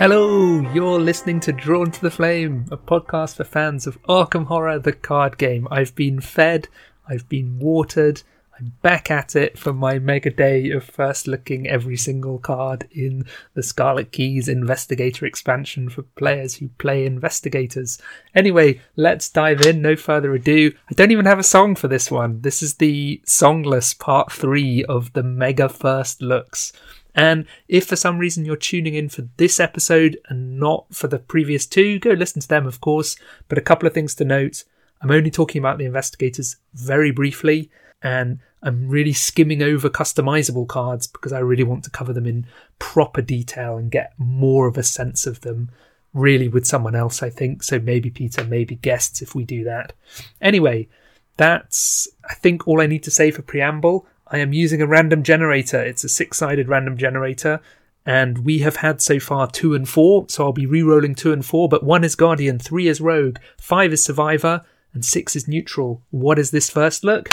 Hello, you're listening to Drawn to the Flame, a podcast for fans of Arkham Horror, the card game. I've been fed, I've been watered, I'm back at it for my mega day of first looking every single card in the Scarlet Keys Investigator expansion for players who play investigators. Anyway, let's dive in, no further ado. I don't even have a song for this one. This is the songless part three of the mega first looks. And if for some reason you're tuning in for this episode and not for the previous two, go listen to them, of course. But a couple of things to note. I'm only talking about the investigators very briefly, and I'm really skimming over customizable cards because I really want to cover them in proper detail and get more of a sense of them really with someone else, I think. So maybe Peter, maybe guests if we do that. Anyway, that's, I think, all I need to say for preamble. I am using a random generator. It's a six sided random generator. And we have had so far two and four, so I'll be re rolling two and four. But one is Guardian, three is Rogue, five is Survivor, and six is Neutral. What is this first look?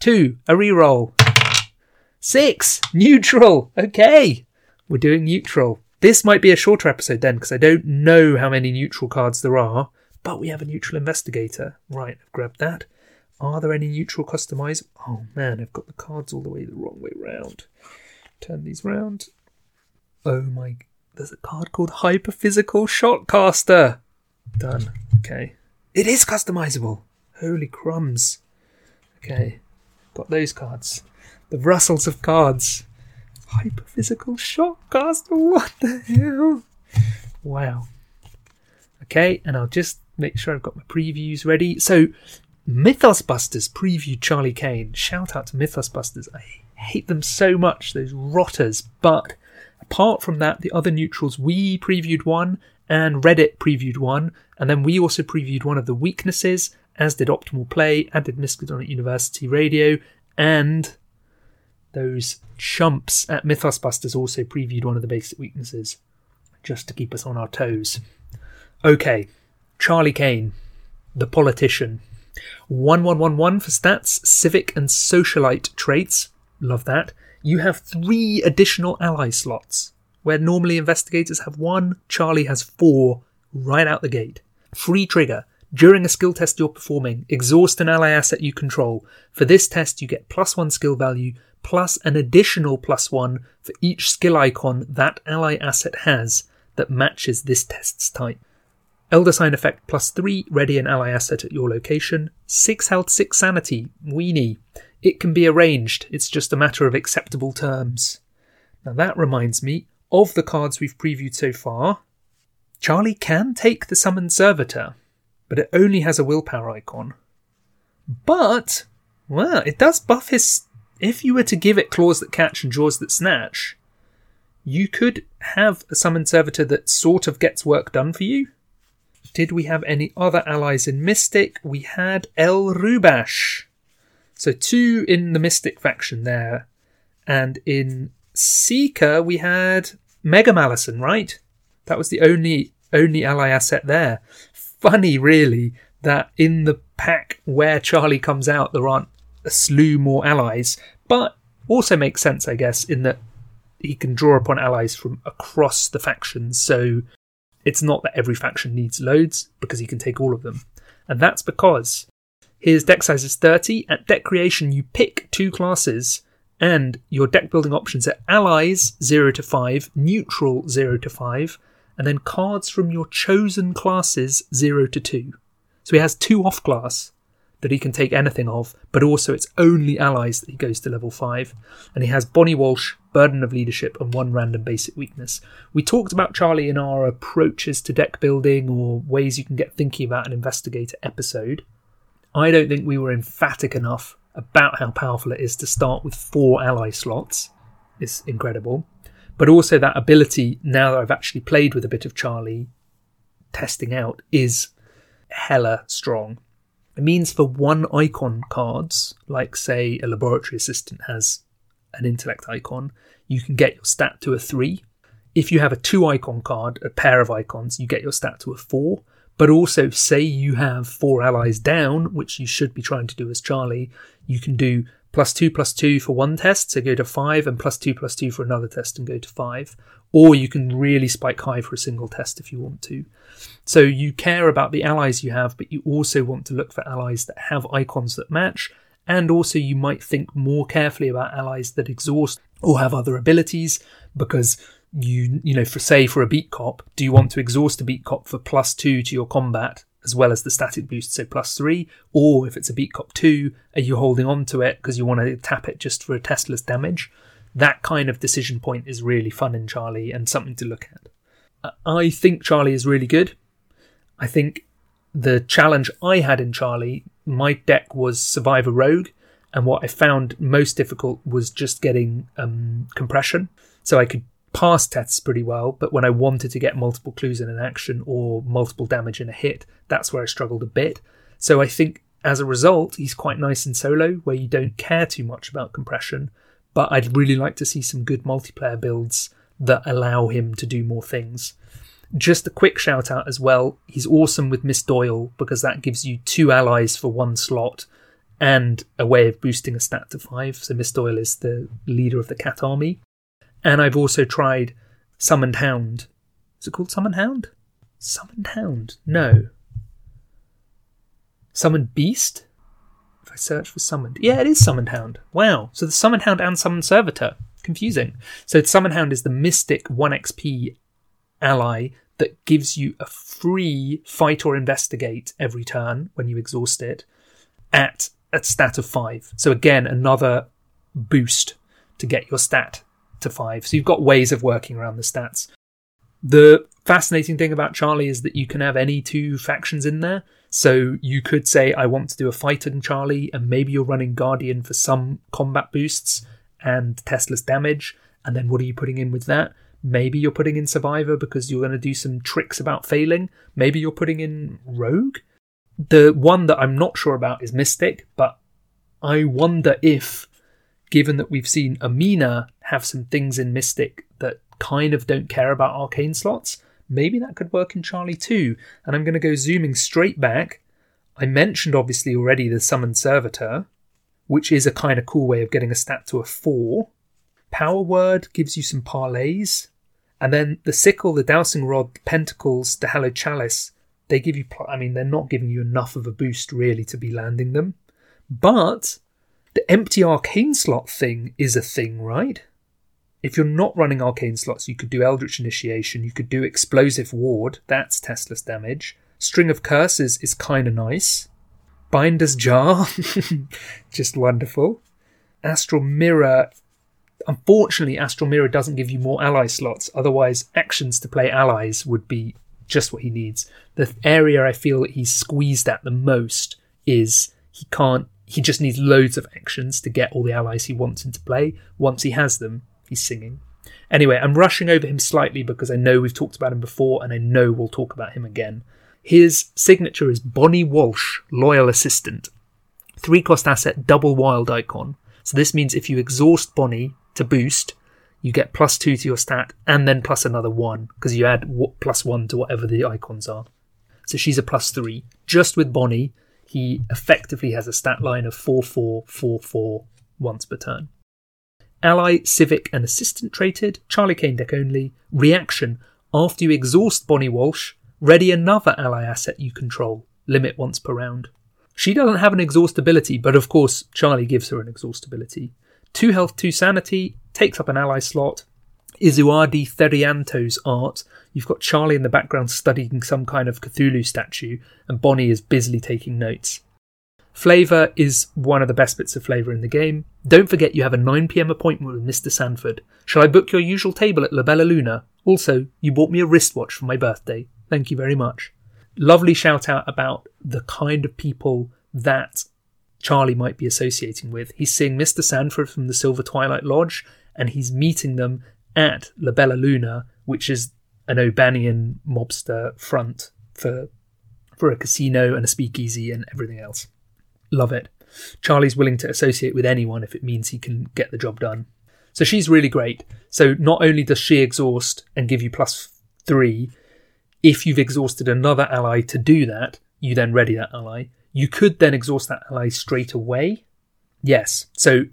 Two, a re roll. Six, neutral. Okay, we're doing neutral. This might be a shorter episode then, because I don't know how many neutral cards there are, but we have a neutral investigator. Right, I've grabbed that. Are there any neutral customize? Oh man, I've got the cards all the way the wrong way round. Turn these round. Oh my, there's a card called Hyperphysical Shotcaster. Done. Okay. It is customizable. Holy crumbs. Okay. Got those cards. The Russells of cards. Hyperphysical Shotcaster. What the hell? Wow. Okay, and I'll just make sure I've got my previews ready. So, Mythos Busters previewed Charlie Kane. Shout out to Mythos Busters. I hate them so much, those rotters. But apart from that, the other neutrals, we previewed one and Reddit previewed one. And then we also previewed one of the weaknesses, as did Optimal Play, and did Miskatonic University Radio. And those chumps at Mythos Busters also previewed one of the basic weaknesses, just to keep us on our toes. Okay, Charlie Kane, the politician. 1111 for stats, civic and socialite traits. Love that. You have three additional ally slots, where normally investigators have one, Charlie has four right out the gate. Free trigger. During a skill test you're performing, exhaust an ally asset you control. For this test, you get plus one skill value, plus an additional plus one for each skill icon that ally asset has that matches this test's type. Elder Sign effect plus 3, ready an ally asset at your location. 6 health, 6 sanity, weenie. It can be arranged, it's just a matter of acceptable terms. Now that reminds me of the cards we've previewed so far. Charlie can take the Summoned Servitor, but it only has a willpower icon. But, well, it does buff his. If you were to give it Claws that Catch and Jaws that Snatch, you could have a Summoned Servitor that sort of gets work done for you. Did we have any other allies in Mystic? We had Elle Rubash. So two in the Mystic faction there. And in Seeker, we had Mega Malison, right? That was the only only ally asset there. Funny, really, that in the pack where Charlie comes out, there aren't a slew more allies, but also makes sense, I guess, in that he can draw upon allies from across the factions. So it's not that every faction needs loads, because he can take all of them. And that's because his deck size is 30. At deck creation, you pick two classes, and your deck building options are allies 0 to 5, neutral 0 to 5, and then cards from your chosen classes 0 to 2. So he has two off class that he can take anything of, but also it's only allies that he goes to level 5. And he has Bonnie Walsh, Burden of Leadership, and one random basic weakness. We talked about Charlie in our approaches to deck building or ways you can get thinking about an investigator episode. I don't think we were emphatic enough about how powerful it is to start with four ally slots. It's incredible. But also that ability, now that I've actually played with a bit of Charlie, testing out, is hella strong. It means for one icon cards, like say a laboratory assistant has an intellect icon, you can get your stat to a 3. If you have a 2 icon card, a pair of icons, you get your stat to a 4. But also, say you have 4 allies down, which you should be trying to do as Charlie, you can do plus 2 plus 2 for one test, so go to 5, and plus 2 plus 2 for another test and go to 5. Or you can really spike high for a single test if you want to. So you care about the allies you have, but you also want to look for allies that have icons that match, and also you might think more carefully about allies that exhaust or have other abilities because you you know for say for a beat cop do you want to exhaust a beat cop for plus two to your combat as well as the static boost so plus three or if it's a beat cop two are you holding on to it because you want to tap it just for a testless damage that kind of decision point is really fun in charlie and something to look at. I think charlie is really good. I think the challenge i had in charlie my deck was survivor rogue and what i found most difficult was just getting um, compression. So i could pass tests pretty well, but when I wanted to get multiple clues in an action or multiple damage in a hit, that's where I struggled a bit. So I think as a result, he's quite nice in solo, where you don't care too much about compression, but I'd really like to see some good multiplayer builds that allow him to do more things. Just a quick shout out as well, he's awesome with Miss Doyle because that gives you two allies for one slot and a way of boosting a stat to five. So Miss Doyle is the leader of the cat army. And I've also tried Summoned Hound. Is it called Summoned Hound? Summoned Hound? No. Summoned Beast? I search for Summoned. Yeah, it is Summoned Hound. Wow. So the Summoned Hound and Summoned Servitor. Confusing. So Summoned Hound is the Mystic 1XP ally that gives you a free fight or investigate every turn when you exhaust it at a stat of 5. So again, another boost to get your stat to five. So you've got ways of working around the stats. The fascinating thing about Charlie is that you can have any two factions in there. So you could say, I want to do a fighter in Charlie, and maybe you're running Guardian for some combat boosts and testless damage. And then what are you putting in with that? Maybe you're putting in Survivor because you're going to do some tricks about failing. Maybe you're putting in Rogue. The one that I'm not sure about is Mystic, but I wonder if given that we've seen Amina have some things in Mystic that kind of don't care about arcane slots, maybe that could work in Charlie too. And I'm going to go zooming straight back. I mentioned obviously already the Summoned Servitor, which is a kind of cool way of getting a stat to a 4. Power Word gives you some parlays. And then the Sickle, the Dowsing Rod, the Pentacles, the Hallowed Chalice, they give you, I mean, they're not giving you enough of a boost really to be landing them. But the empty arcane slot thing is a thing, right? If you're not running arcane slots, you could do Eldritch Initiation, you could do Explosive Ward, that's testless damage. String of Curses is kind of nice. Binder's Jar, just wonderful. Astral Mirror, unfortunately, Astral Mirror doesn't give you more ally slots, otherwise, actions to play allies would be just what he needs. The area I feel that he's squeezed at the most is he can't he just needs loads of actions to get all the allies he wants into play. Once he has them, he's singing. Anyway, I'm rushing over him slightly because I know we've talked about him before and I know we'll talk about him again. His signature is Bonnie Walsh, Loyal Assistant. Three cost asset, double wild icon. So this means if you exhaust Bonnie to boost, you get plus two to your stat and then plus another one because you add plus one to whatever the icons are. So she's a plus three. Just with Bonnie, he effectively has a stat line of 4 4 4 4 once per turn. Ally, Civic, and Assistant traded, Charlie Kane deck only. Reaction after you exhaust Bonnie Walsh, ready another ally asset you control, limit once per round. She doesn't have an exhaust ability, but of course, Charlie gives her an exhaust ability. 2 health, 2 sanity, takes up an ally slot. Izuadi Therianto's art You've got Charlie in the background studying some kind of Cthulhu statue, and Bonnie is busily taking notes. Flavour is one of the best bits of flavour in the game. Don't forget you have a 9pm appointment with Mr. Sanford. Shall I book your usual table at La Bella Luna? Also, you bought me a wristwatch for my birthday. Thank you very much. Lovely shout out about the kind of people that Charlie might be associating with. He's seeing Mr. Sanford from the Silver Twilight Lodge, and he's meeting them at La Bella Luna, which is an O'Banion mobster front for for a casino and a speakeasy and everything else. Love it. Charlie's willing to associate with anyone if it means he can get the job done. So she's really great. So not only does she exhaust and give you plus three, if you've exhausted another ally to do that, you then ready that ally. You could then exhaust that ally straight away, Yes. So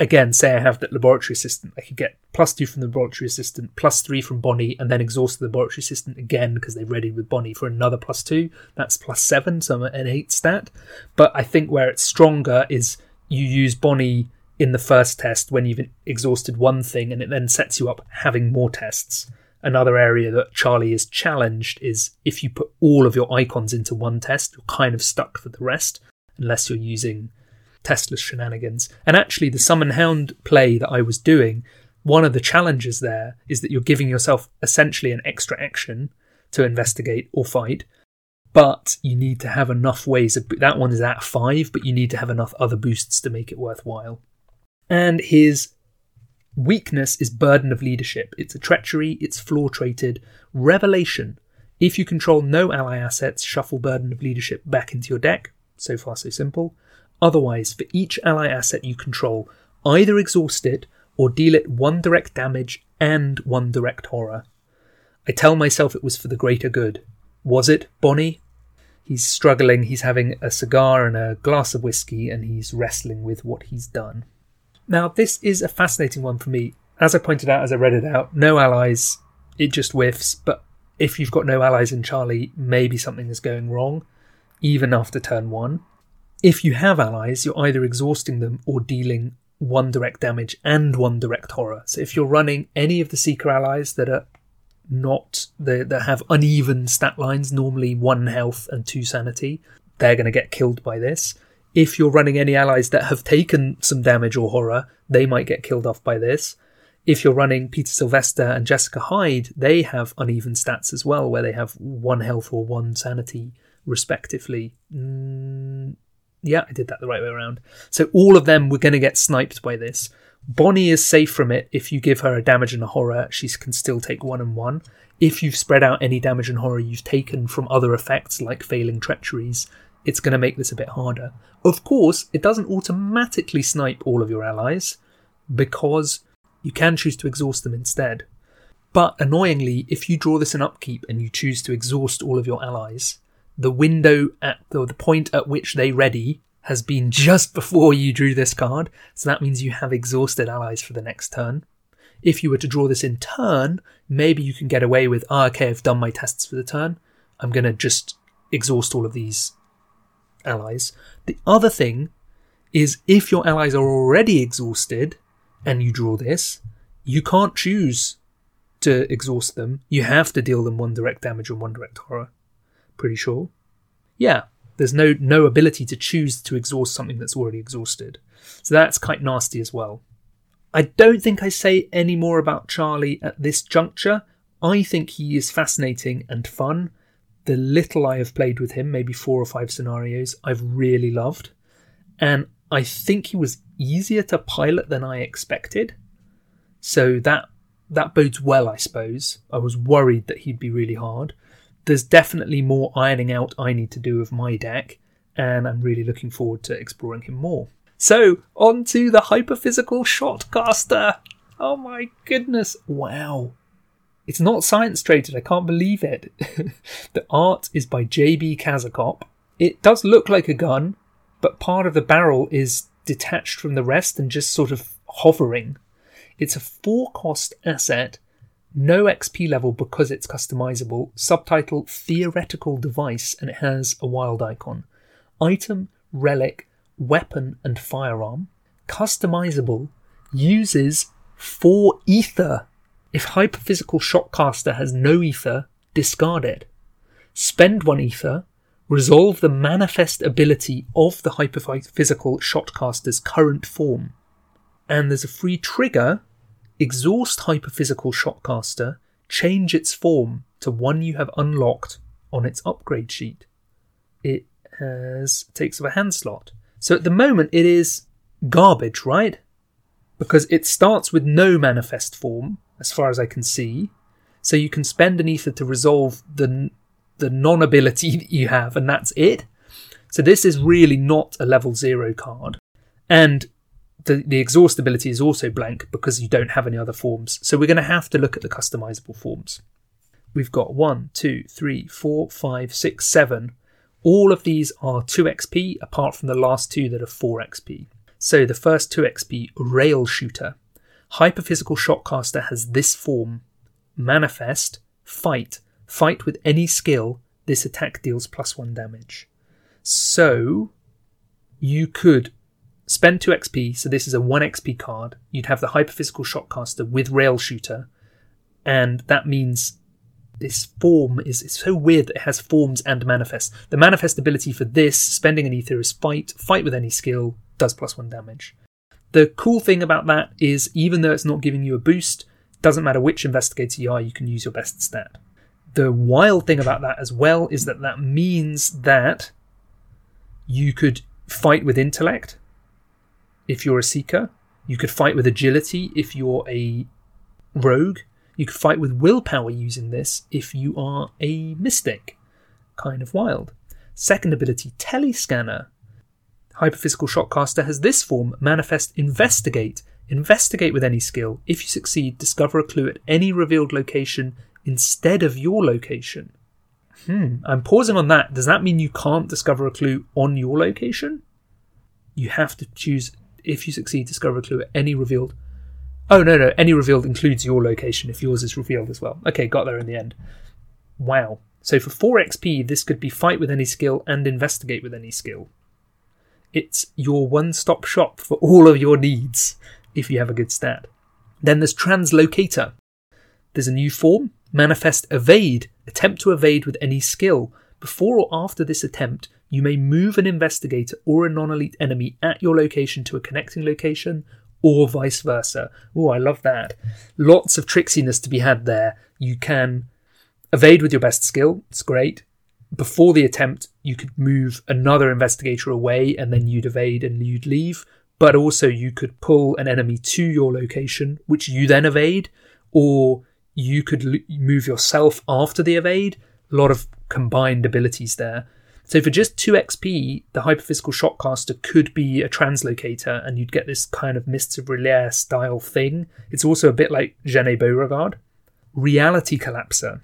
again, say I have that laboratory assistant, I could get plus two from the laboratory assistant, plus three from Bonnie, and then exhaust the laboratory assistant again because they ready with Bonnie for another plus two. That's plus seven, so I'm at an eight stat. But I think where it's stronger is you use Bonnie in the first test when you've exhausted one thing, and it then sets you up having more tests. Another area that Charlie is challenged is if you put all of your icons into one test, you're kind of stuck for the rest, unless you're using testless shenanigans. And actually, the summon hound play that I was doing, one of the challenges there is that you're giving yourself essentially an extra action to investigate or fight, but you need to have enough ways of that one is at five, but you need to have enough other boosts to make it worthwhile. And his weakness is burden of leadership. It's a treachery, it's floor traded. Revelation. If you control no ally assets, shuffle burden of leadership back into your deck. So far, so simple. Otherwise, for each ally asset you control, either exhaust it or deal it one direct damage and one direct horror. I tell myself it was for the greater good. Was it, Bonnie? He's struggling, he's having a cigar and a glass of whiskey, and he's wrestling with what he's done. Now, this is a fascinating one for me. As I pointed out as I read it out, no allies, it just whiffs, but if you've got no allies in Charlie, maybe something is going wrong, even after turn one. If you have allies, you're either exhausting them or dealing one direct damage and one direct horror. So if you're running any of the Seeker allies that are not that have uneven stat lines, normally one health and two sanity, they're going to get killed by this. If you're running any allies that have taken some damage or horror, they might get killed off by this. If you're running Peter Sylvester and Jessica Hyde, they have uneven stats as well, where they have one health or one sanity, respectively. Mm, yeah, I did that the right way around. So all of them were going to get sniped by this. Bonnie is safe from it if you give her a damage and a horror, she can still take one and one. If you've spread out any damage and horror you've taken from other effects like failing treacheries, it's going to make this a bit harder. Of course, it doesn't automatically snipe all of your allies because you can choose to exhaust them instead. But annoyingly, if you draw this in upkeep and you choose to exhaust all of your allies, the window at the, the point at which they ready has been just before you drew this card, so that means you have exhausted allies for the next turn. If you were to draw this in turn, maybe you can get away with, ah, okay, I've done my tests for the turn. I'm going to just exhaust all of these allies. The other thing is if your allies are already exhausted and you draw this, you can't choose to exhaust them. You have to deal them one direct damage and one direct horror pretty sure. Yeah, there's no no ability to choose to exhaust something that's already exhausted. So that's quite nasty as well. I don't think I say any more about Charlie at this juncture. I think he is fascinating and fun. The little I have played with him, maybe four or five scenarios, I've really loved. And I think he was easier to pilot than I expected. So that that bodes well, I suppose. I was worried that he'd be really hard there's definitely more ironing out I need to do of my deck, and I'm really looking forward to exploring him more. So, on to the hyperphysical shotcaster. Oh my goodness. Wow. It's not science traded, I can't believe it. the art is by JB Casacop. It does look like a gun, but part of the barrel is detached from the rest and just sort of hovering. It's a four cost asset no XP level because it's customizable. Subtitle Theoretical Device and it has a wild icon. Item, relic, weapon, and firearm. Customizable. Uses 4 ether. If Hyperphysical Shotcaster has no ether, discard it. Spend 1 ether. Resolve the manifest ability of the Hyperphysical Shotcaster's current form. And there's a free trigger Exhaust Hyperphysical Shotcaster, change its form to one you have unlocked on its upgrade sheet. It has takes up a hand slot. So at the moment it is garbage, right? Because it starts with no manifest form, as far as I can see. So you can spend an ether to resolve the the non-ability that you have, and that's it. So this is really not a level zero card. And the, the exhaust ability is also blank because you don't have any other forms. So we're going to have to look at the customizable forms. We've got one, two, three, four, five, six, seven. All of these are 2 XP, apart from the last two that are 4 XP. So the first 2 XP, Rail Shooter. Hyperphysical Shotcaster has this form Manifest, Fight. Fight with any skill. This attack deals plus 1 damage. So you could spend 2 XP, so this is a 1 XP card. You'd have the Hyperphysical Shotcaster with Rail Shooter, and that means this form is it's so weird that it has forms and manifest. The manifest ability for this, spending an ether, is fight. Fight with any skill, does plus one damage. The cool thing about that is even though it's not giving you a boost, doesn't matter which investigator you are, you can use your best stat. The wild thing about that as well is that that means that you could fight with intellect if you're a seeker. You could fight with agility if you're a rogue. You could fight with willpower using this if you are a mystic. Kind of wild. Second ability, Telescanner. Hyperphysical Shotcaster has this form Manifest Investigate. Investigate with any skill. If you succeed, discover a clue at any revealed location instead of your location. Hmm, I'm pausing on that. Does that mean you can't discover a clue on your location? You have to choose, if you succeed, discover a clue at any revealed Oh, no, no. Any revealed includes your location if yours is revealed as well. Okay, got there in the end. Wow. So for 4 XP, this could be fight with any skill and investigate with any skill. It's your one stop shop for all of your needs if you have a good stat. Then there's Translocator. There's a new form Manifest Evade. Attempt to evade with any skill. Before or after this attempt, you may move an investigator or a non elite enemy at your location to a connecting location or vice versa. Oh, I love that. Lots of tricksiness to be had there. You can evade with your best skill, it's great. Before the attempt, you could move another investigator away and then you'd evade and you'd leave. But also, you could pull an enemy to your location, which you then evade, or you could move yourself after the evade. A lot of combined abilities there. So for just 2 XP, the Hyperphysical Shotcaster could be a translocator and you'd get this kind of Mists of R'lyeh style thing. It's also a bit like Genei Beauregard. Reality Collapser.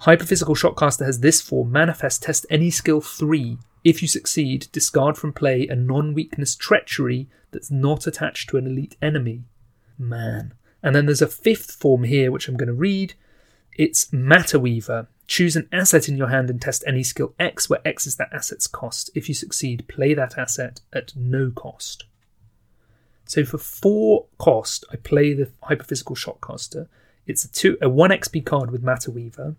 Hyperphysical Shotcaster has this form Manifest Test any skill 3. If you succeed, discard from play a non weakness treachery that's not attached to an elite enemy. Man. And then there's a fifth form here, which I'm going to read. It's Matter Weaver. Choose an asset in your hand and test any skill X, where X is that asset's cost. If you succeed, play that asset at no cost. So for four cost, I play the Hyperphysical Shotcaster. It's a two a one XP card with Matter Weaver,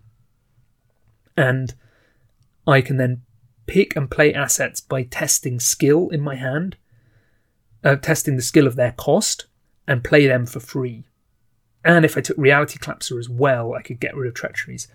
and I can then pick and play assets by testing skill in my hand, uh, testing the skill of their cost, and play them for free. And if I took Reality Collapser as well, I could get rid of treacheries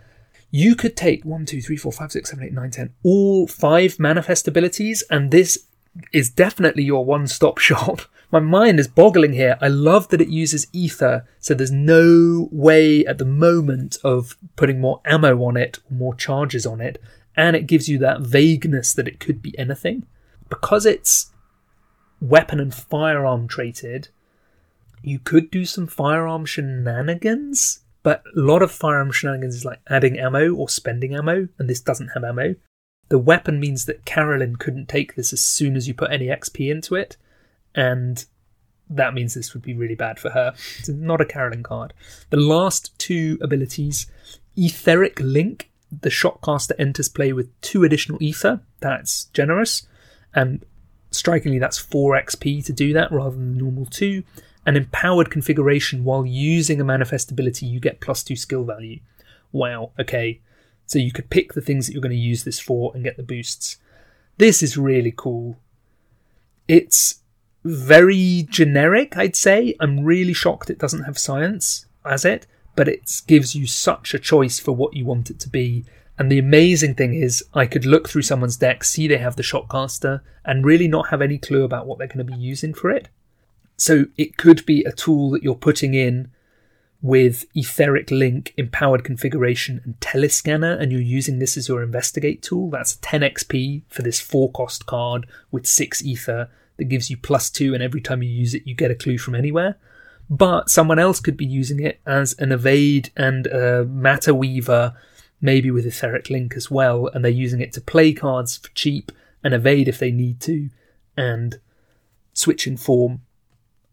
you could take 1, 2, 3, 4, 5, 6, 7, 8, 9, 10, all five manifest abilities, and this is definitely your one stop shop. My mind is boggling here. I love that it uses ether, so there's no way at the moment of putting more ammo on it, more charges on it, and it gives you that vagueness that it could be anything. Because it's weapon and firearm traded, you could do some firearm shenanigans but a lot of firearm shenanigans is like adding ammo or spending ammo, and this doesn't have ammo. The weapon means that Carolyn couldn't take this as soon as you put any XP into it, and that means this would be really bad for her. It's not a Carolyn card. The last two abilities Etheric Link. The Shotcaster enters play with two additional ether. That's generous. And strikingly, that's 4 XP to do that rather than the normal 2 an empowered configuration while using a manifest ability, you get plus two skill value. Wow, okay. So you could pick the things that you're going to use this for and get the boosts. This is really cool. It's very generic, I'd say. I'm really shocked it doesn't have science as it, but it gives you such a choice for what you want it to be. And the amazing thing is, I could look through someone's deck, see they have the Shotcaster, and really not have any clue about what they're going to be using for it. So it could be a tool that you're putting in with Etheric Link, Empowered Configuration, and Telescanner, and you're using this as your investigate tool. That's 10 XP for this four cost card with 6 Ether that gives you plus 2, and every time you use it, you get a clue from anywhere. But someone else could be using it as an Evade and a Matter Weaver, maybe with Etheric Link as well, and they're using it to play cards for cheap and evade if they need to, and switching form.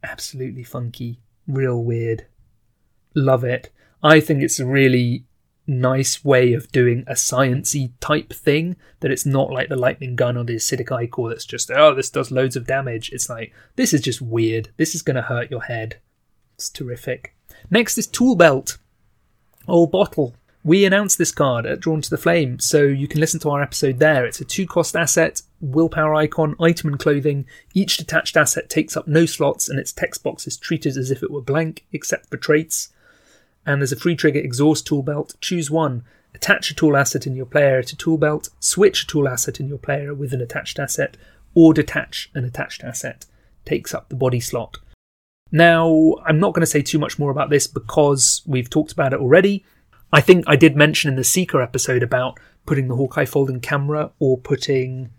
Absolutely funky, real weird. Love it. I think it's a really nice way of doing a sciency type thing that it's not like the lightning gun or the acidic ichor that's just oh this does loads of damage. It's like this is just weird. This is going to hurt your head. It's terrific. Next is tool belt. Old bottle we announced this card at drawn to the flame so you can listen to our episode there it's a two cost asset willpower icon item and clothing each detached asset takes up no slots and its text box is treated as if it were blank except for traits and there's a free trigger exhaust tool belt. Choose one. Attach a tool asset in your player to tool belt, switch a tool asset in your player with an attached asset, or detach an attached asset. Takes up the body slot. Now, I'm not going to say too much more about this because we've talked about it already. I think I did mention in the Seeker episode about putting the Hawkeye folding camera or putting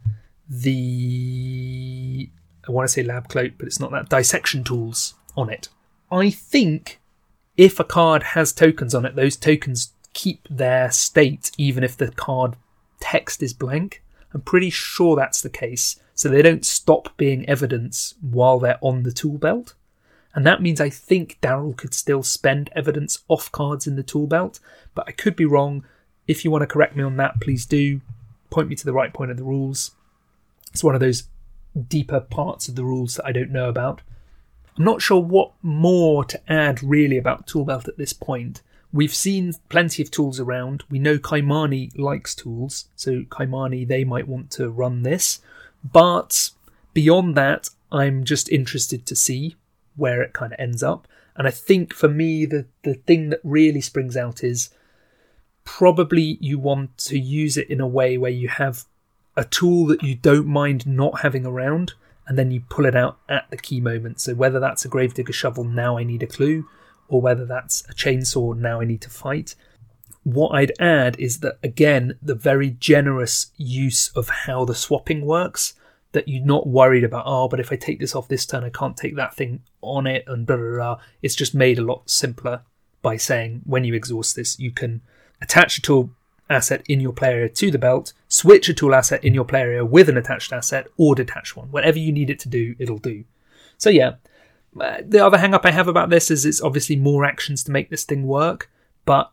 the I want to say lab cloak, but it's not that dissection tools on it. I think if a card has tokens on it, those tokens keep their state even if the card text is blank. I'm pretty sure that's the case. So they don't stop being evidence while they're on the tool belt. And that means I think Darrell could still spend evidence off cards in the tool belt, but I could be wrong. If you want to correct me on that, please do. Point me to the right point of the rules. It's one of those deeper parts of the rules that I don't know about. I'm not sure what more to add really about Toolbelt at this point. We've seen plenty of tools around. We know Kymani likes tools, so Kymani, they might want to run this. But beyond that, I'm just interested to see where it kind of ends up. And I think for me, the, the thing that really springs out is probably you want to use it in a way where you have a tool that you don't mind not having around and then you pull it out at the key moment. So whether that's a gravedigger shovel, now I need a clue, or whether that's a chainsaw, now I need to fight. What I'd add is that again, the very generous use of how the swapping works. That you're not worried about, oh, but if I take this off this turn, I can't take that thing on it, and blah, blah, blah. It's just made a lot simpler by saying when you exhaust this, you can attach a tool asset in your player area to the belt, switch a tool asset in your player area with an attached asset, or detach one. Whatever you need it to do, it'll do. So, yeah. Uh, the other hang up I have about this is it's obviously more actions to make this thing work, but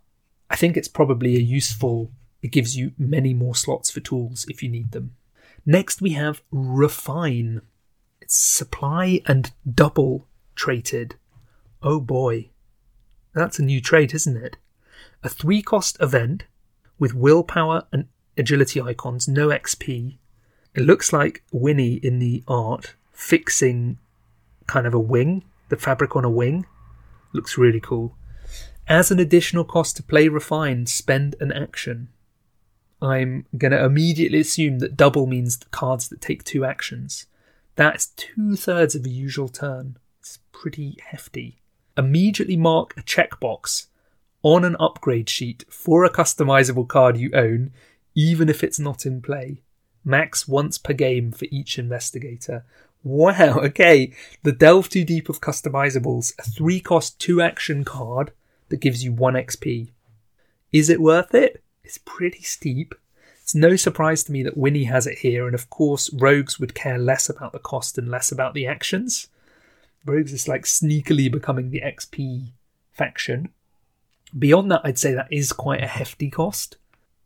I think it's probably a useful, it gives you many more slots for tools if you need them. Next, we have Refine. It's supply and double traded. Oh boy. That's a new trait, isn't it? A three cost event with willpower and agility icons, no XP. It looks like Winnie in the art fixing kind of a wing, the fabric on a wing. Looks really cool. As an additional cost to play Refine, spend an action. I'm going to immediately assume that double means cards that take two actions. That's two thirds of a usual turn. It's pretty hefty. Immediately mark a checkbox on an upgrade sheet for a customizable card you own, even if it's not in play. Max once per game for each investigator. Wow, okay. The Delve Too Deep of customizables, a three cost two action card that gives you one XP. Is it worth it? It's pretty steep. It's no surprise to me that Winnie has it here, and of course, rogues would care less about the cost and less about the actions. Rogues is like sneakily becoming the XP faction. Beyond that, I'd say that is quite a hefty cost.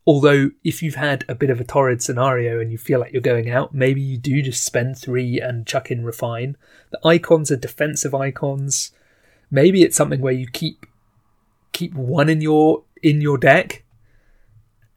Although, if you've had a bit of a torrid scenario and you feel like you're going out, maybe you do just spend three and chuck in refine. The icons are defensive icons. Maybe it's something where you keep keep one in your in your deck,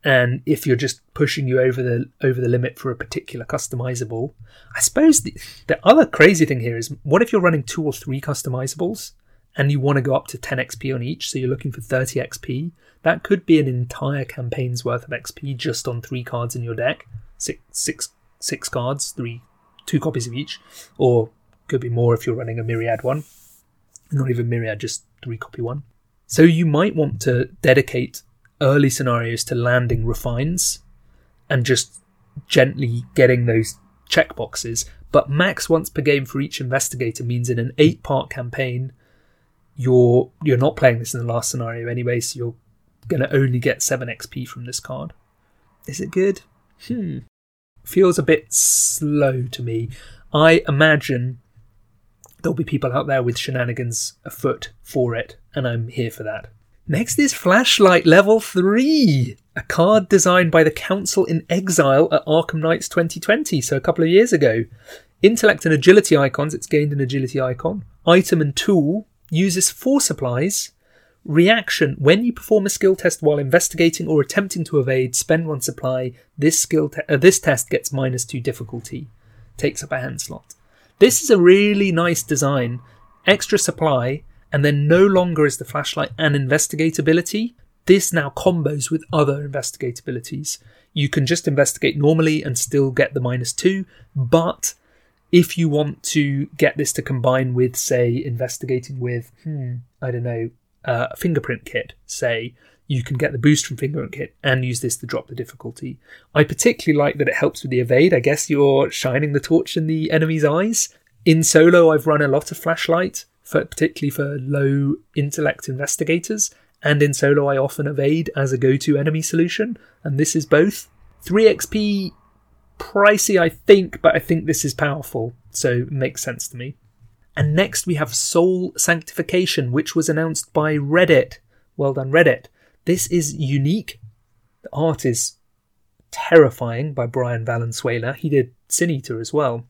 and if you're just pushing you over the over the limit for a particular customizable, I suppose the the other crazy thing here is what if you're running two or three customizables? and you want to go up to 10 XP on each, so you're looking for 30 XP, that could be an entire campaign's worth of XP just on three cards in your deck. Six, six, six cards, three, two copies of each, or could be more if you're running a myriad one. Not even myriad, just three copy one. So you might want to dedicate early scenarios to landing refines and just gently getting those checkboxes. But max once per game for each investigator means in an eight part campaign, you're you're not playing this in the last scenario anyway, so you're gonna only get seven XP from this card. Is it good? Hmm. Feels a bit slow to me. I imagine there'll be people out there with shenanigans afoot for it, and I'm here for that. Next is Flashlight Level 3, a card designed by the Council in Exile at Arkham Nights 2020, so a couple of years ago. Intellect and agility icons, it's gained an agility icon. Item and tool uses four supplies. Reaction, when you perform a skill test while investigating or attempting to evade, spend one supply. This skill te- uh, this test gets minus two difficulty. Takes up a hand slot. This is a really nice design. Extra supply, and then no longer is the flashlight an investigate ability. This now combos with other investigate abilities. You can just investigate normally and still get the minus two, but if you want to get this to combine with, say, investigating with, hmm, I don't know, uh, a fingerprint kit, say, you can get the boost from fingerprint kit and use this to drop the difficulty. I particularly like that it helps with the evade. I guess you're shining the torch in the enemy's eyes. In solo, I've run a lot of flashlight, for, particularly for low intellect investigators, and in solo, I often evade as a go to enemy solution, and this is both. 3 XP pricey, I think, but I think this is powerful, so makes sense to me. And next we have Soul Sanctification, which was announced by Reddit. Well done, Reddit. This is unique. The art is terrifying by Brian Valenzuela. He did Sin Eater as well.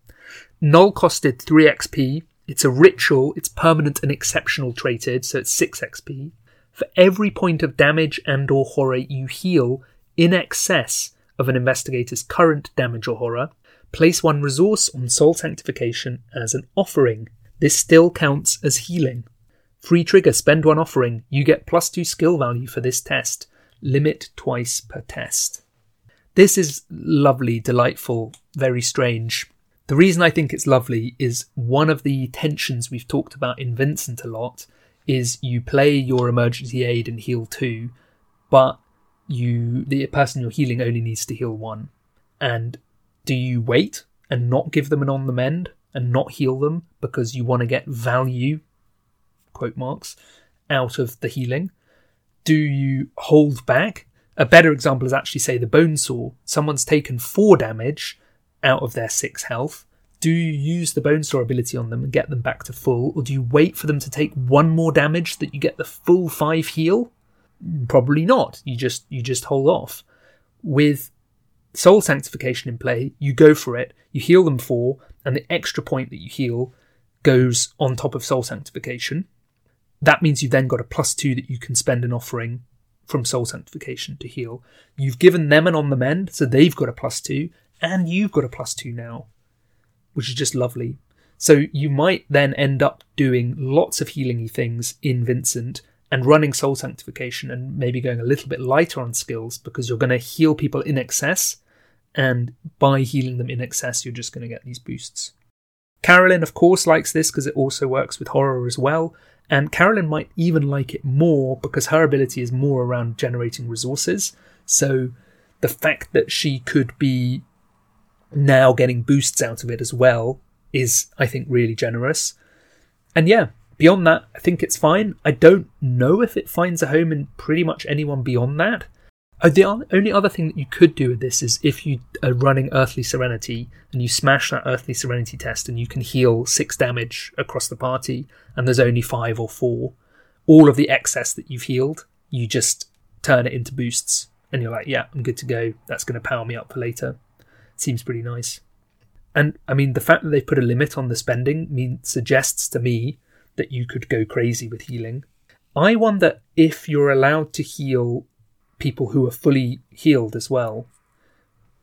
Null costed 3 XP. It's a ritual, it's permanent and exceptional traded, so it's 6 XP. For every point of damage and or horror you heal in excess of an investigator's current damage or horror, place one resource on soul sanctification as an offering. This still counts as healing. Free trigger, spend one offering. You get plus two skill value for this test. Limit twice per test. This is lovely, delightful, very strange. The reason I think it's lovely is one of the tensions we've talked about in Vincent a lot is you play your emergency aid and heal two, but you the person you're healing only needs to heal one. And do you wait and not give them an on the mend and not heal them because you want to get value quote marks out of the healing? Do you hold back? A better example is actually say the bone saw. Someone's taken four damage out of their six health. Do you use the bone saw ability on them and get them back to full, or do you wait for them to take one more damage that you get the full five heal? Probably not. You just you just hold off. With soul sanctification in play, you go for it. You heal them four, and the extra point that you heal goes on top of soul sanctification. That means you've then got a plus two that you can spend an offering from soul sanctification to heal. You've given them an on the mend, so they've got a plus two, and you've got a plus two now, which is just lovely. So you might then end up doing lots of healingy things in Vincent and running soul sanctification and maybe going a little bit lighter on skills because you're going to heal people in excess. And by healing them in excess you're just going to get these boosts. Carolyn of course likes this because it also works with horror as well. And carolyn might even like it more because her ability is more around generating resources. So the fact that she could be now getting boosts out of it as well is i think really generous and yeah Beyond that, I think it's fine. I don't know if it finds a home in pretty much anyone beyond that. Oh, the only other thing that you could do with this is if you are running Earthly Serenity and you smash that Earthly Serenity test and you can heal six damage across the party and there's only five or four, all of the excess that you've healed, you just turn it into boosts and you're like, yeah, I'm good to go. That's going to power me up for later. Seems pretty nice. And I mean, the fact that they've put a limit on the spending mean, suggests to me that you could go crazy with healing. I wonder if you're allowed to heal people who are fully healed as well.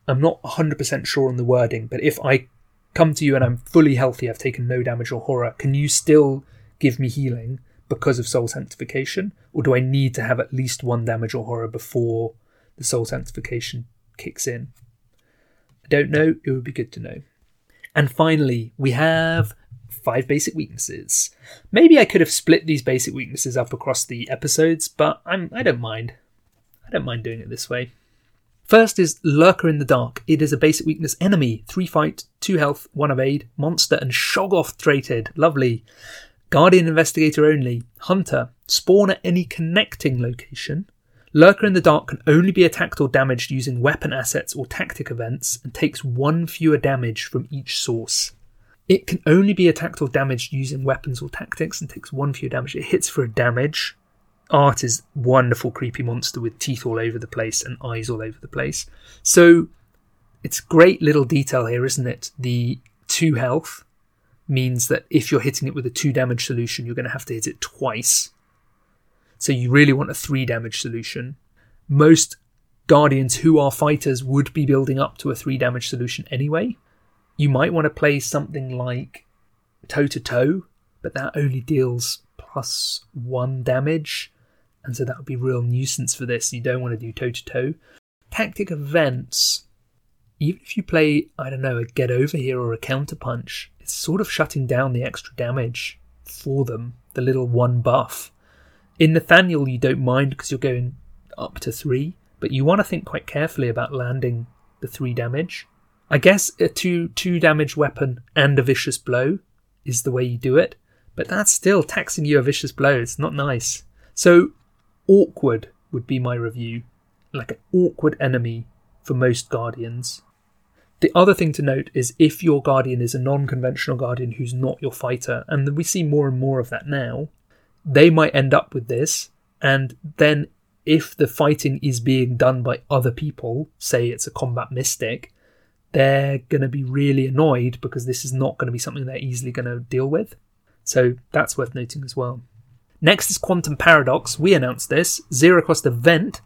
I'm not 100% sure on the wording, but if I come to you and I'm fully healthy, I've taken no damage or horror, can you still give me healing because of soul sanctification? Or do I need to have at least one damage or horror before the soul sanctification kicks in? Don't know, it would be good to know. And finally, we have five basic weaknesses. Maybe I could have split these basic weaknesses up across the episodes, but I'm I don't mind. I don't mind doing it this way. First is Lurker in the Dark. It is a basic weakness enemy. 3 fight, 2 health, 1 evade, monster, and Shoggoth traded. Lovely. Guardian Investigator only. Hunter. Spawn at any connecting location. Lurker in the Dark can only be attacked or damaged using weapon assets or tactic events and takes one fewer damage from each source. It can only be attacked or damaged using weapons or tactics and takes one fewer damage. It hits for a damage. Art is wonderful, creepy monster with teeth all over the place and eyes all over the place. So it's great little detail here, isn't it? The two health means that if you're hitting it with a two damage solution, you're going to have to hit it twice. So you really want a three damage solution. Most guardians who are fighters would be building up to a three damage solution anyway. You might want to play something like toe to toe, but that only deals plus one damage, and so that would be real nuisance for this. You don't want to do toe to toe. Tactic events, even if you play, I don't know, a get over here or a counter punch, it's sort of shutting down the extra damage for them, the little one buff. In Nathaniel, you don't mind because you're going up to three, but you want to think quite carefully about landing the three damage. I guess a two two damage weapon and a vicious blow is the way you do it, but that's still taxing you a vicious blow. It's not nice. So awkward would be my review, like an awkward enemy for most guardians. The other thing to note is if your guardian is a non-conventional guardian who's not your fighter, and we see more and more of that now, they might end up with this, and then if the fighting is being done by other people, say it's a combat mystic, they're going to be really annoyed because this is not going to be something they're easily going to deal with. So that's worth noting as well. Next is Quantum Paradox. We announced this. Zero cost event.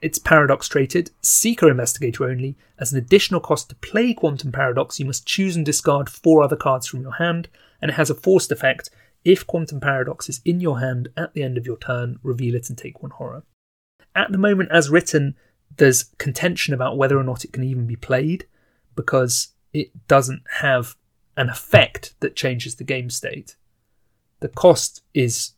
It's paradox traded, seeker investigator only. As an additional cost to play Quantum Paradox, you must choose and discard four other cards from your hand, and it has a forced effect. If Quantum Paradox is in your hand at the end of your turn, reveal it and take one horror. At the moment, as written, there's contention about whether or not it can even be played because it doesn't have an effect that changes the game state. The cost is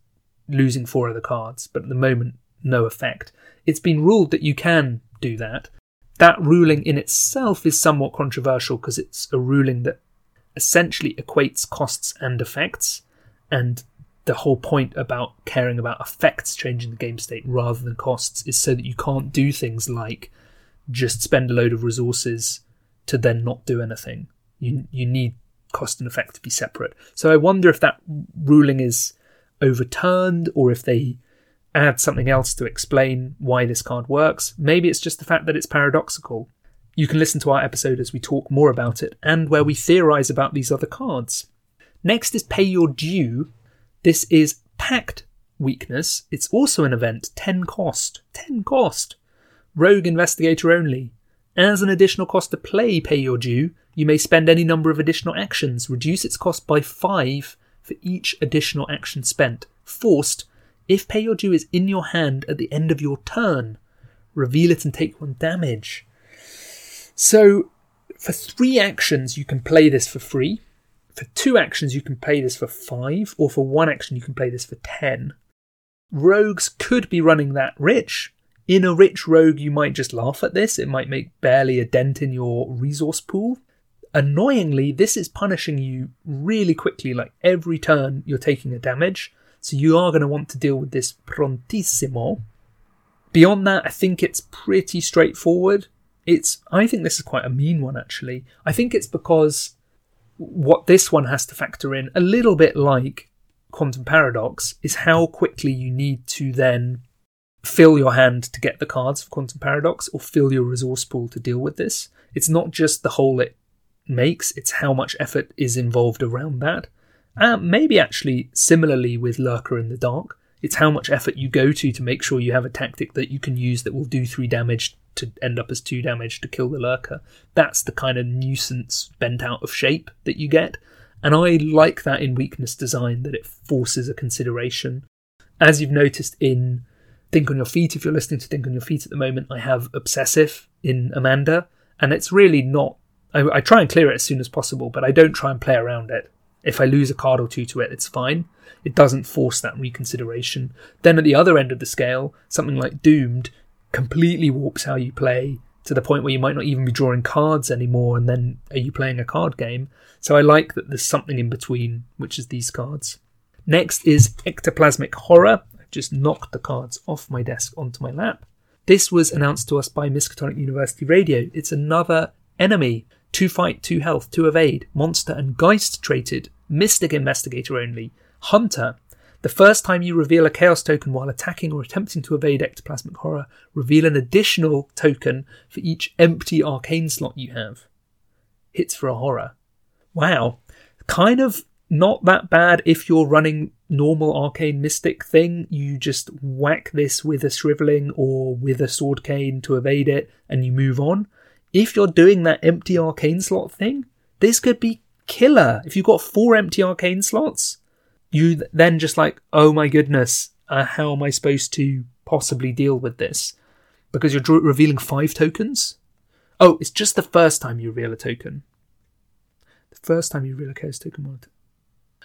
losing four other cards, but at the moment, no effect. It's been ruled that you can do that. That ruling in itself is somewhat controversial because it's a ruling that essentially equates costs and effects, and the whole point about caring about effects changing the game state rather than costs is so that you can't do things like just spend a load of resources to then not do anything. You you need cost and effect to be separate. So I wonder if that ruling is overturned or if they add something else to explain why this card works. Maybe it's just the fact that it's paradoxical. You can listen to our episode as we talk more about it and where we theorize about these other cards. Next is Pay Your Due. This is Pact Weakness. It's also an event, 10 cost. 10 cost. Rogue Investigator only. As an additional cost to play Pay Your Due, you may spend any number of additional actions. Reduce its cost by 5 for each additional action spent. Forced, if Pay Your Due is in your hand at the end of your turn, reveal it and take 1 damage. So, for 3 actions, you can play this for free. For 2 actions, you can play this for 5, or for 1 action, you can play this for 10. Rogues could be running that rich, in a rich rogue, you might just laugh at this. It might make barely a dent in your resource pool. Annoyingly, this is punishing you really quickly, like every turn you're taking a damage. So you are going to want to deal with this prontissimo. Beyond that, I think it's pretty straightforward. It's I think this is quite a mean one actually. I think it's because what this one has to factor in a little bit like quantum paradox is how quickly you need to then fill your hand to get the cards for Quantum Paradox or fill your resource pool to deal with this. It's not just the hole it makes, it's how much effort is involved around that. Uh, maybe actually similarly with Lurker in the Dark, it's how much effort you go to to make sure you have a tactic that you can use that will do three damage to end up as two damage to kill the Lurker. That's the kind of nuisance bent out of shape that you get. And I like that in weakness design that it forces a consideration. As you've noticed in Think on Your Feet, if you're listening to Think on Your Feet at the moment, I have Obsessive in Amanda, and it's really not. I, I try and clear it as soon as possible, but I don't try and play around it. If I lose a card or two to it, it's fine. It doesn't force that reconsideration. Then at the other end of the scale, something like Doomed completely warps how you play to the point where you might not even be drawing cards anymore, and then are you playing a card game? So I like that there's something in between, which is these cards. Next is Ectoplasmic Horror I've just knocked the cards off my desk onto my lap. This was announced to us by Miskatonic University Radio. It's another enemy. 2 fight, 2 health, 2 evade, monster and geist traded, mystic investigator only, hunter. The first time you reveal a chaos token while attacking or attempting to evade ectoplasmic horror, reveal an additional token for each empty arcane slot you have. Hits for a horror. Wow. Kind of not that bad if you're running normal arcane mystic thing. You just whack this with a shriveling or with a sword cane to evade it and you move on. If you're doing that empty arcane slot thing, this could be killer. If you've got four empty arcane slots, you then just like, oh my goodness, uh, how am I supposed to possibly deal with this? Because you're revealing five tokens. Oh, it's just the first time you reveal a token. The first time you reveal a chaos token.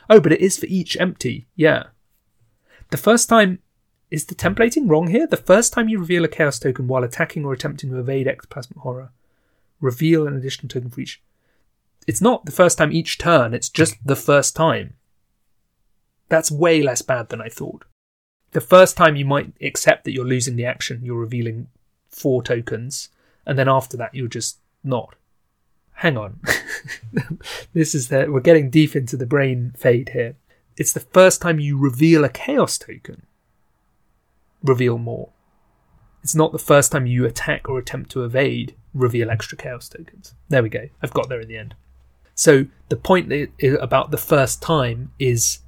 Oh, but it is for each empty. Yeah. The first time. Is the templating wrong here? The first time you reveal a chaos token while attacking or attempting to evade ectoplasmic horror, reveal an additional token for each. It's not the first time each turn, it's just the first time. That's way less bad than I thought. The first time you might accept that you're losing the action, you're revealing four tokens, and then after that you're just not hang on. this is that we're getting deep into the brain fade here. It's the first time you reveal a chaos token. Reveal more. It's not the first time you attack or attempt to evade, reveal extra chaos tokens. There we go. I've got there in the end. So the point about the first time is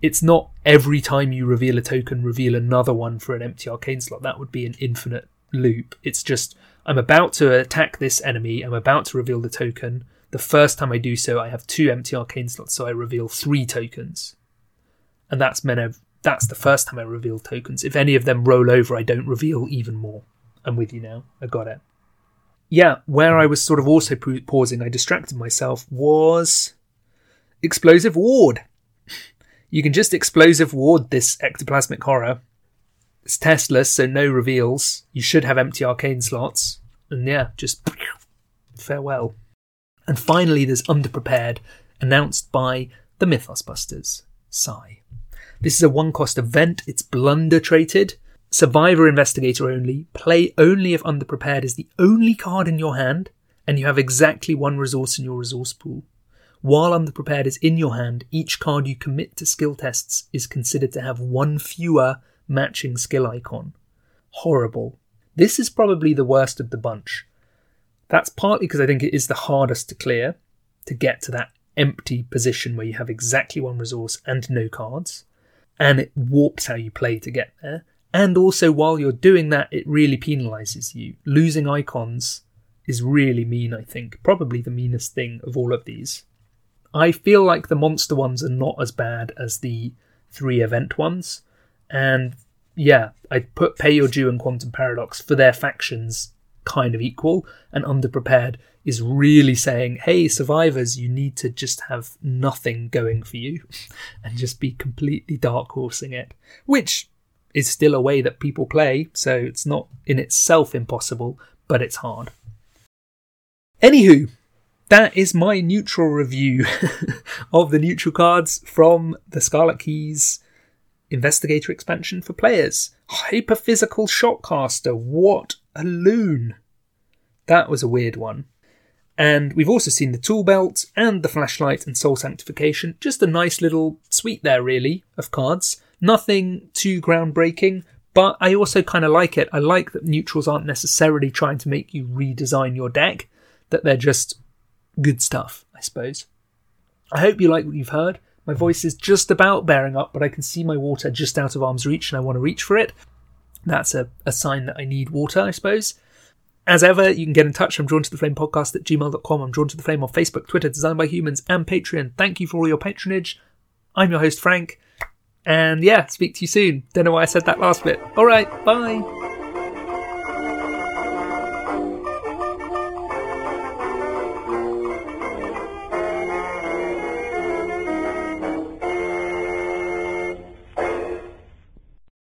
it's not every time you reveal a token, reveal another one for an empty arcane slot. That would be an infinite loop. It's just I'm about to attack this enemy, I'm about to reveal the token. The first time I do so, I have two empty arcane slots, so I reveal three tokens. And that's meant that's the first time I reveal tokens. If any of them roll over, I don't reveal even more. I'm with you now. I got it. Yeah, where I was sort of also pausing, I distracted myself, was Explosive Ward. You can just explosive ward this ectoplasmic horror it's testless, so no reveals. You should have empty arcane slots. And yeah, just farewell. And finally, there's Underprepared, announced by the Mythos Busters. Sigh. This is a one cost event, it's blunder traded. Survivor Investigator only. Play only if Underprepared is the only card in your hand, and you have exactly one resource in your resource pool. While Underprepared is in your hand, each card you commit to skill tests is considered to have one fewer matching skill icon. Horrible. This is probably the worst of the bunch. That's partly because I think it is the hardest to clear, to get to that empty position where you have exactly one resource and no cards, and it warps how you play to get there. And also, while you're doing that, it really penalizes you. Losing icons is really mean, I think. Probably the meanest thing of all of these. I feel like the monster ones are not as bad as the three event ones, and yeah, I'd put Pay Your Due and Quantum Paradox for their factions kind of equal, and Underprepared is really saying, hey, survivors, you need to just have nothing going for you and just be completely dark horsing it, which is still a way that people play, so it's not in itself impossible, but it's hard. Anywho, that is my neutral review of the neutral cards from the Scarlet Keys Investigator expansion for players. Hyperphysical Shotcaster, What a loon. That was a weird one. And we've also seen the tool belt and the flashlight and soul sanctification. Just a nice little suite there, really, of cards. Nothing too groundbreaking, but I also kind of like it. I like that neutrals aren't necessarily trying to make you redesign your deck, that they're just good stuff, I suppose. I hope you like what you've heard. My voice is just about bearing up, but I can see my water just out of arm's reach and I want to reach for it. That's a, a sign that I need water, I suppose. As ever, you can get in touch. I'm drawn to the flame podcast at gmail.com. I'm drawn to the flame on Facebook, Twitter, Designed by Humans, and Patreon. Thank you for all your patronage. I'm your host, Frank. And yeah, speak to you soon. Don't know why I said that last bit. All right, bye.